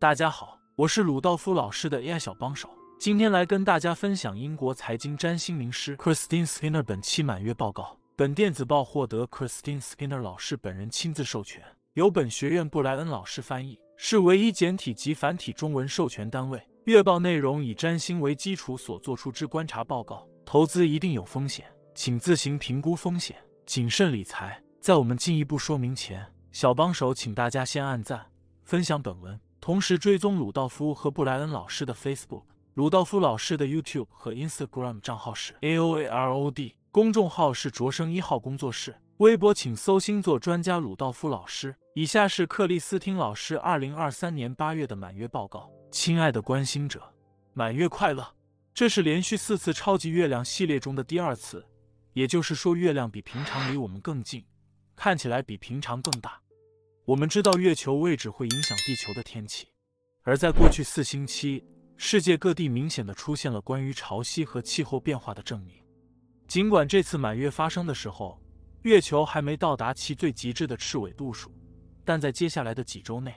大家好，我是鲁道夫老师的 AI 小帮手，今天来跟大家分享英国财经占星名师 Christine Skinner 本期满月报告。本电子报获得 Christine Skinner 老师本人亲自授权，由本学院布莱恩老师翻译，是唯一简体及繁体中文授权单位。月报内容以占星为基础所做出之观察报告，投资一定有风险，请自行评估风险，谨慎理财。在我们进一步说明前，小帮手请大家先按赞、分享本文，同时追踪鲁道夫和布莱恩老师的 Facebook、鲁道夫老师的 YouTube 和 Instagram 账号是 AOAROD，公众号是卓生一号工作室，微博请搜星座专家鲁道夫老师。以下是克里斯汀老师二零二三年八月的满月报告。亲爱的关心者，满月快乐！这是连续四次超级月亮系列中的第二次，也就是说，月亮比平常离我们更近，看起来比平常更大。我们知道月球位置会影响地球的天气，而在过去四星期，世界各地明显的出现了关于潮汐和气候变化的证明。尽管这次满月发生的时候，月球还没到达其最极致的赤纬度数，但在接下来的几周内。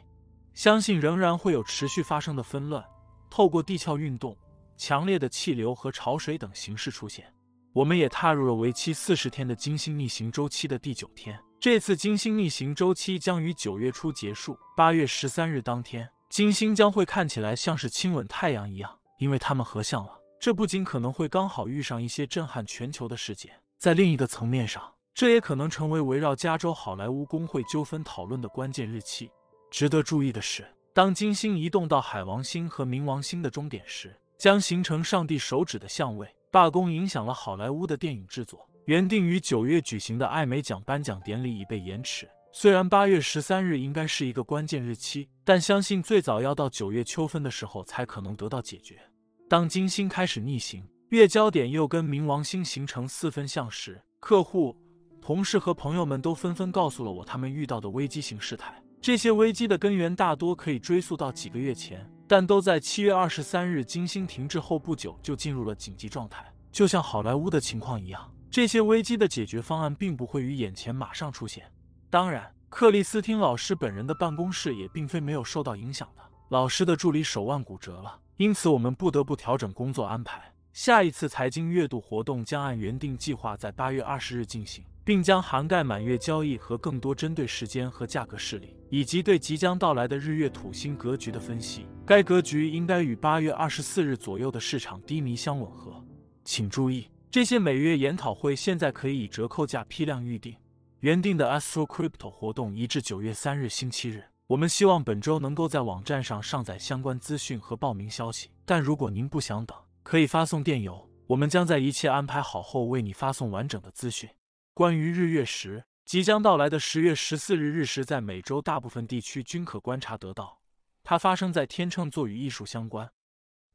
相信仍然会有持续发生的纷乱，透过地壳运动、强烈的气流和潮水等形式出现。我们也踏入了为期四十天的金星逆行周期的第九天。这次金星逆行周期将于九月初结束。八月十三日当天，金星将会看起来像是亲吻太阳一样，因为它们合相了。这不仅可能会刚好遇上一些震撼全球的事件，在另一个层面上，这也可能成为围绕加州好莱坞工会纠纷讨论的关键日期。值得注意的是，当金星移动到海王星和冥王星的终点时，将形成上帝手指的相位。罢工影响了好莱坞的电影制作，原定于九月举行的艾美奖颁奖典礼已被延迟。虽然八月十三日应该是一个关键日期，但相信最早要到九月秋分的时候才可能得到解决。当金星开始逆行，月焦点又跟冥王星形成四分相时，客户、同事和朋友们都纷纷告诉了我他们遇到的危机型事态。这些危机的根源大多可以追溯到几个月前，但都在七月二十三日金星停滞后不久就进入了紧急状态。就像好莱坞的情况一样，这些危机的解决方案并不会于眼前马上出现。当然，克里斯汀老师本人的办公室也并非没有受到影响的。老师的助理手腕骨折了，因此我们不得不调整工作安排。下一次财经月度活动将按原定计划在八月二十日进行。并将涵盖满月交易和更多针对时间和价格势力，以及对即将到来的日月土星格局的分析。该格局应该与八月二十四日左右的市场低迷相吻合。请注意，这些每月研讨会现在可以以折扣价批量预订。原定的 Astro Crypto 活动移至九月三日星期日。我们希望本周能够在网站上上载相关资讯和报名消息。但如果您不想等，可以发送电邮，我们将在一切安排好后为你发送完整的资讯。关于日月食，即将到来的十月十四日日食，在美洲大部分地区均可观察得到。它发生在天秤座，与艺术相关。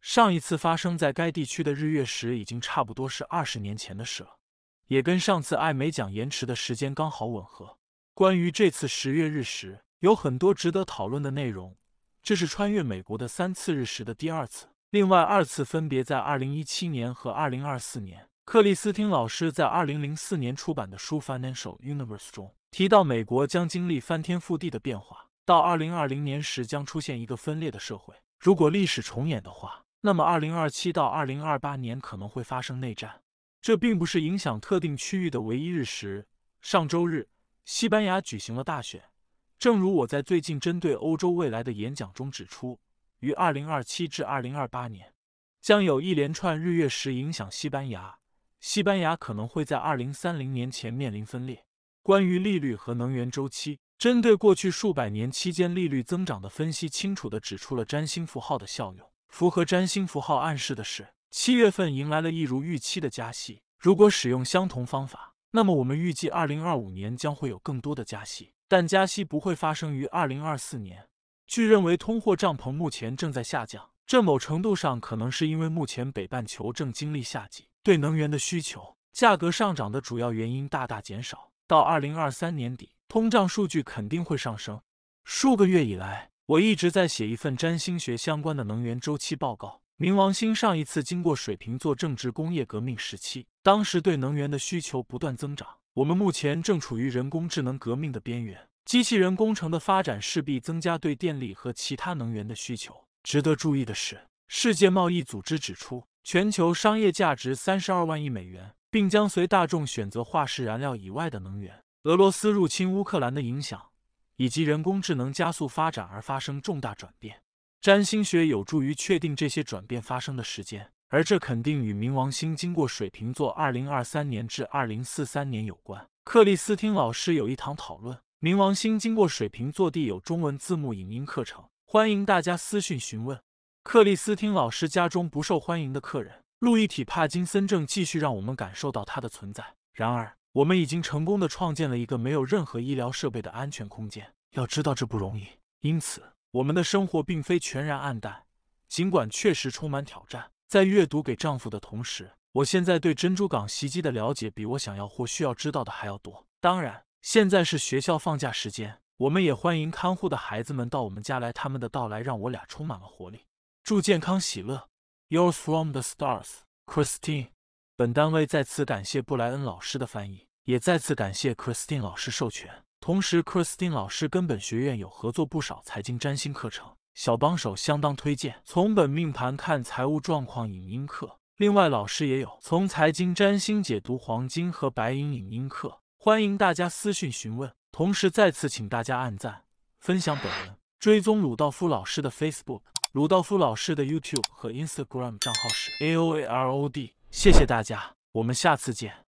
上一次发生在该地区的日月食，已经差不多是二十年前的事了，也跟上次艾美奖延迟的时间刚好吻合。关于这次十月日食，有很多值得讨论的内容。这是穿越美国的三次日食的第二次，另外二次分别在二零一七年和二零二四年。克里斯汀老师在二零零四年出版的书《Financial Universe》中提到，美国将经历翻天覆地的变化，到二零二零年时将出现一个分裂的社会。如果历史重演的话，那么二零二七到二零二八年可能会发生内战。这并不是影响特定区域的唯一日食。上周日，西班牙举行了大选，正如我在最近针对欧洲未来的演讲中指出，于二零二七至二零二八年将有一连串日月食影响西班牙。西班牙可能会在二零三零年前面临分裂。关于利率和能源周期，针对过去数百年期间利率增长的分析，清楚地指出了占星符号的效用。符合占星符号暗示的是，七月份迎来了一如预期的加息。如果使用相同方法，那么我们预计二零二五年将会有更多的加息，但加息不会发生于二零二四年。据认为，通货帐篷目前正在下降，这某程度上可能是因为目前北半球正经历夏季。对能源的需求价格上涨的主要原因大大减少。到二零二三年底，通胀数据肯定会上升。数个月以来，我一直在写一份占星学相关的能源周期报告。冥王星上一次经过水瓶座正值工业革命时期，当时对能源的需求不断增长。我们目前正处于人工智能革命的边缘，机器人工程的发展势必增加对电力和其他能源的需求。值得注意的是，世界贸易组织指出，全球商业价值三十二万亿美元，并将随大众选择化石燃料以外的能源、俄罗斯入侵乌克兰的影响，以及人工智能加速发展而发生重大转变。占星学有助于确定这些转变发生的时间，而这肯定与冥王星经过水瓶座二零二三年至二零四三年有关。克里斯汀老师有一堂讨论。冥王星经过水瓶座地有中文字幕影音课程，欢迎大家私讯询问。克里斯汀老师家中不受欢迎的客人路易体帕金森症继续让我们感受到它的存在。然而，我们已经成功的创建了一个没有任何医疗设备的安全空间。要知道这不容易，因此我们的生活并非全然暗淡，尽管确实充满挑战。在阅读给丈夫的同时，我现在对珍珠港袭击的了解比我想要或需要知道的还要多。当然。现在是学校放假时间，我们也欢迎看护的孩子们到我们家来。他们的到来让我俩充满了活力。祝健康喜乐。Yours from the stars, Christine。本单位再次感谢布莱恩老师的翻译，也再次感谢 Christine 老师授权。同时，Christine 老师跟本学院有合作不少财经占星课程，小帮手相当推荐。从本命盘看财务状况影音课，另外老师也有从财经占星解读黄金和白银影音课。欢迎大家私讯询问，同时再次请大家按赞、分享本文，追踪鲁道夫老师的 Facebook、鲁道夫老师的 YouTube 和 Instagram 账号是 AOAROD。谢谢大家，我们下次见。